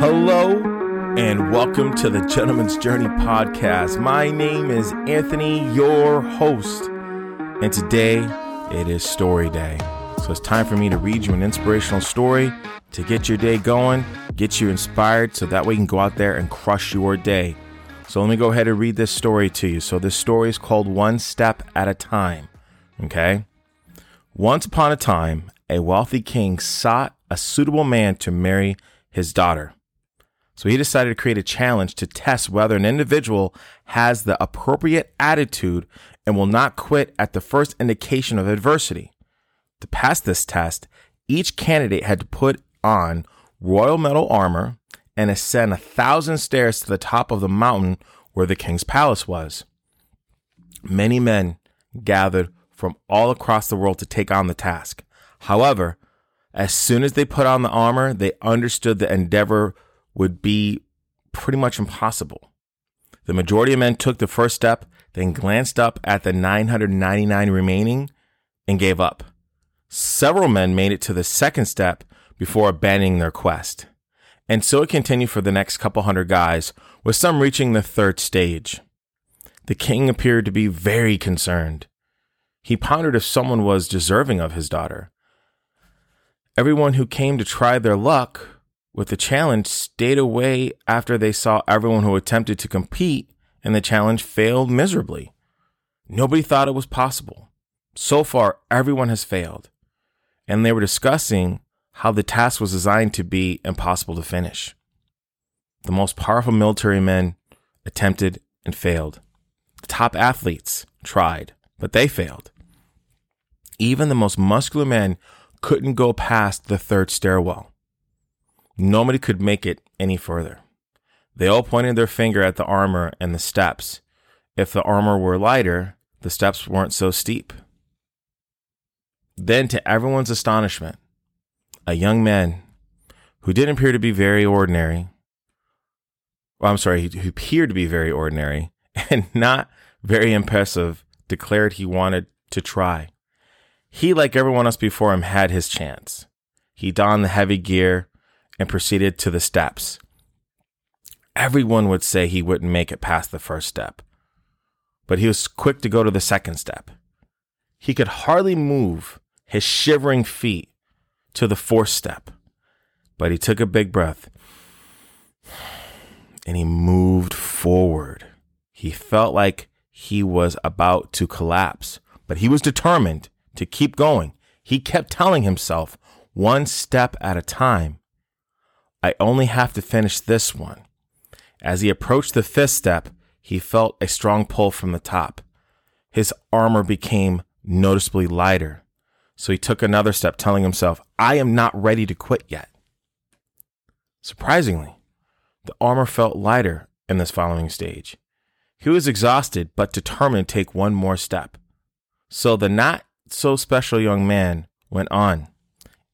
Hello and welcome to the Gentleman's Journey podcast. My name is Anthony, your host, and today it is story day. So it's time for me to read you an inspirational story to get your day going, get you inspired, so that way you can go out there and crush your day. So let me go ahead and read this story to you. So this story is called One Step at a Time. Okay? Once upon a time, a wealthy king sought a suitable man to marry his daughter. So he decided to create a challenge to test whether an individual has the appropriate attitude and will not quit at the first indication of adversity. To pass this test, each candidate had to put on royal metal armor and ascend a thousand stairs to the top of the mountain where the king's palace was. Many men gathered from all across the world to take on the task. However, as soon as they put on the armor, they understood the endeavor would be pretty much impossible. The majority of men took the first step, then glanced up at the 999 remaining and gave up. Several men made it to the second step before abandoning their quest. And so it continued for the next couple hundred guys, with some reaching the third stage. The king appeared to be very concerned. He pondered if someone was deserving of his daughter. Everyone who came to try their luck with the challenge stayed away after they saw everyone who attempted to compete and the challenge failed miserably. Nobody thought it was possible. So far, everyone has failed. And they were discussing how the task was designed to be impossible to finish. The most powerful military men attempted and failed. The top athletes tried, but they failed. Even the most muscular men couldn't go past the third stairwell. Nobody could make it any further. They all pointed their finger at the armor and the steps. If the armor were lighter, the steps weren't so steep. Then, to everyone's astonishment, a young man who didn't appear to be very ordinary, well, I'm sorry, he who appeared to be very ordinary and not very impressive, declared he wanted to try. He, like everyone else before him, had his chance. He donned the heavy gear and proceeded to the steps. Everyone would say he wouldn't make it past the first step, but he was quick to go to the second step. He could hardly move his shivering feet to the fourth step, but he took a big breath and he moved forward. He felt like he was about to collapse, but he was determined to keep going. He kept telling himself, one step at a time, I only have to finish this one. As he approached the fifth step, he felt a strong pull from the top. His armor became noticeably lighter. So he took another step, telling himself, I am not ready to quit yet. Surprisingly, the armor felt lighter in this following stage. He was exhausted, but determined to take one more step. So the not so special young man went on.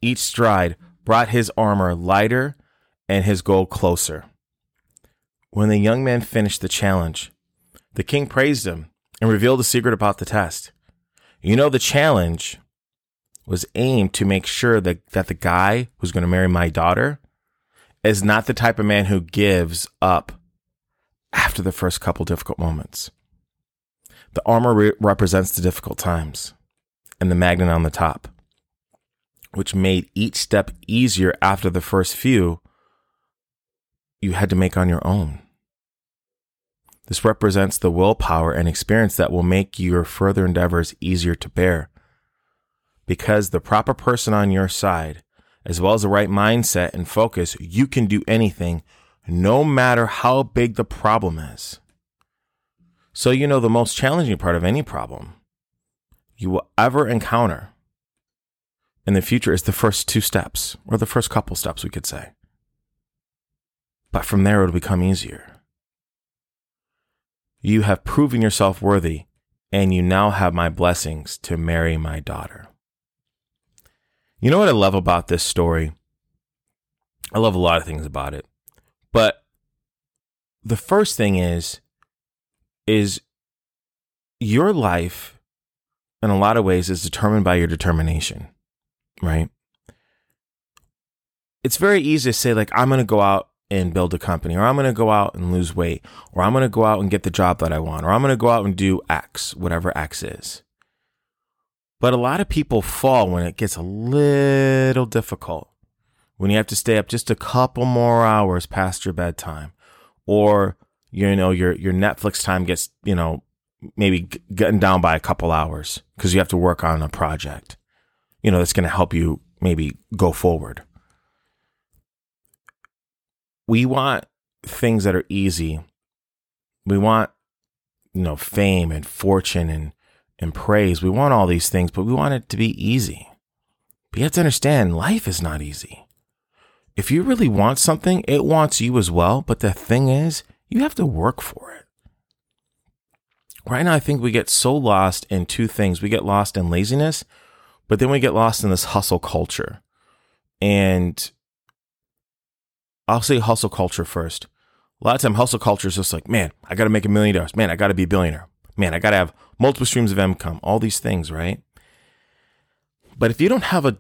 Each stride brought his armor lighter and his goal closer. When the young man finished the challenge, the king praised him and revealed a secret about the test. You know, the challenge was aimed to make sure that, that the guy who's going to marry my daughter is not the type of man who gives up after the first couple difficult moments. The armor re- represents the difficult times and the magnet on the top, which made each step easier after the first few you had to make on your own. This represents the willpower and experience that will make your further endeavors easier to bear. Because the proper person on your side, as well as the right mindset and focus, you can do anything, no matter how big the problem is. So, you know, the most challenging part of any problem you will ever encounter in the future is the first two steps, or the first couple steps, we could say. But from there, it'll become easier. You have proven yourself worthy, and you now have my blessings to marry my daughter. You know what I love about this story? I love a lot of things about it. But the first thing is, is your life in a lot of ways is determined by your determination, right? It's very easy to say, like, I'm going to go out and build a company, or I'm going to go out and lose weight, or I'm going to go out and get the job that I want, or I'm going to go out and do X, whatever X is. But a lot of people fall when it gets a little difficult, when you have to stay up just a couple more hours past your bedtime, or you know your your Netflix time gets you know maybe getting down by a couple hours because you have to work on a project, you know that's going to help you maybe go forward. We want things that are easy. We want you know fame and fortune and and praise. We want all these things, but we want it to be easy. But you have to understand life is not easy. If you really want something, it wants you as well. But the thing is, you have to work for it. Right now, I think we get so lost in two things. We get lost in laziness, but then we get lost in this hustle culture. And I'll say hustle culture first. A lot of time, hustle culture is just like, man, I got to make a million dollars. Man, I got to be a billionaire. Man, I got to have multiple streams of income, all these things, right? But if you don't have a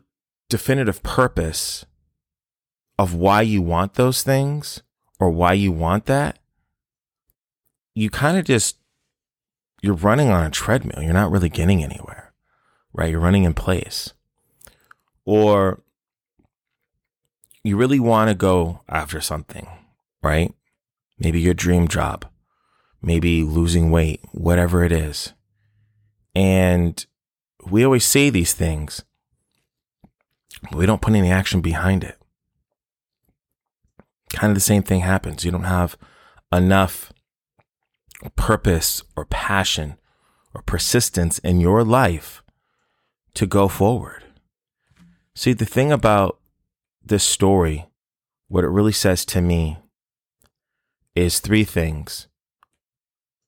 definitive purpose of why you want those things or why you want that, you kind of just, you're running on a treadmill. You're not really getting anywhere, right? You're running in place. Or you really want to go after something, right? Maybe your dream job, maybe losing weight, whatever it is. And we always say these things, but we don't put any action behind it. Kind of the same thing happens. You don't have enough purpose or passion or persistence in your life to go forward. See, the thing about this story, what it really says to me is three things.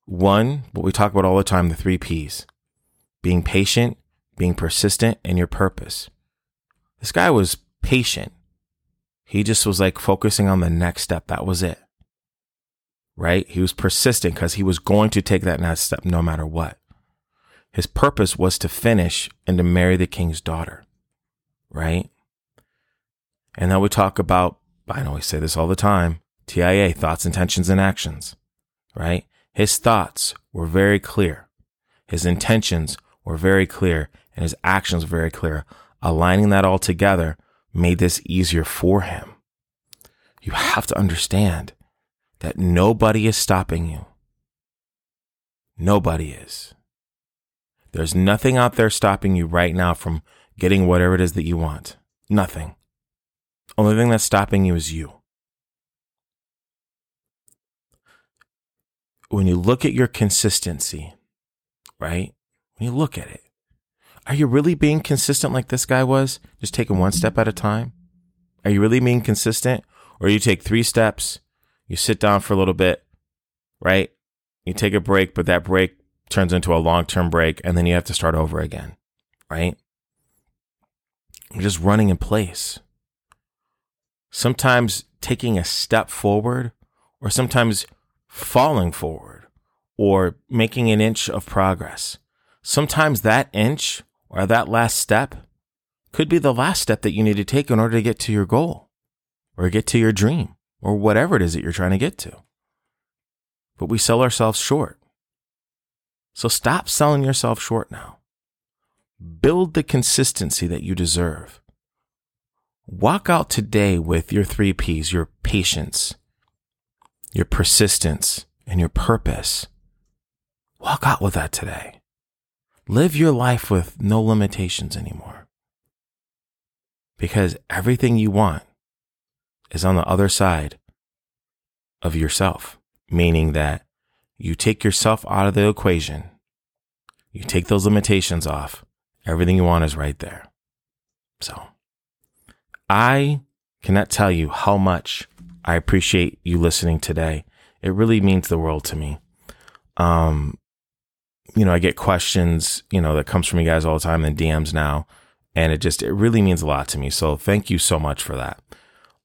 One, what we talk about all the time, the three P's being patient, being persistent, and your purpose. This guy was patient. He just was like focusing on the next step. That was it. Right? He was persistent because he was going to take that next step no matter what. His purpose was to finish and to marry the king's daughter. Right? And now we talk about, I know we say this all the time TIA, thoughts, intentions, and actions. Right? His thoughts were very clear. His intentions were very clear and his actions were very clear. Aligning that all together made this easier for him. You have to understand that nobody is stopping you. Nobody is. There's nothing out there stopping you right now from getting whatever it is that you want. Nothing. Only thing that's stopping you is you. When you look at your consistency, right? When you look at it, are you really being consistent like this guy was? Just taking one step at a time? Are you really being consistent? Or you take three steps, you sit down for a little bit, right? You take a break, but that break turns into a long term break, and then you have to start over again, right? You're just running in place. Sometimes taking a step forward, or sometimes falling forward, or making an inch of progress sometimes that inch or that last step could be the last step that you need to take in order to get to your goal or get to your dream or whatever it is that you're trying to get to. But we sell ourselves short. So stop selling yourself short now. Build the consistency that you deserve. Walk out today with your three P's your patience, your persistence, and your purpose. Walk out with that today. Live your life with no limitations anymore. Because everything you want is on the other side of yourself, meaning that you take yourself out of the equation, you take those limitations off, everything you want is right there. So I cannot tell you how much I appreciate you listening today. It really means the world to me. Um, you know, I get questions, you know, that comes from you guys all the time in DMs now. And it just, it really means a lot to me. So thank you so much for that.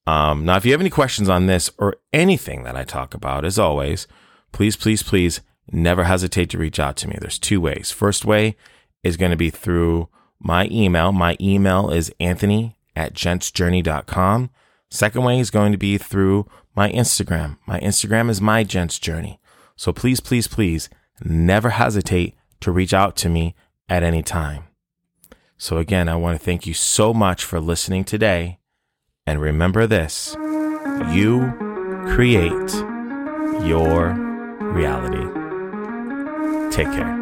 Um, now, if you have any questions on this or anything that I talk about, as always, please, please, please never hesitate to reach out to me. There's two ways. First way is going to be through my email. My email is anthony at gentsjourney.com. Second way is going to be through my Instagram. My Instagram is my gents journey. So please, please, please never hesitate to reach out to me at any time. So again, I want to thank you so much for listening today. And remember this, you create your reality. Take care.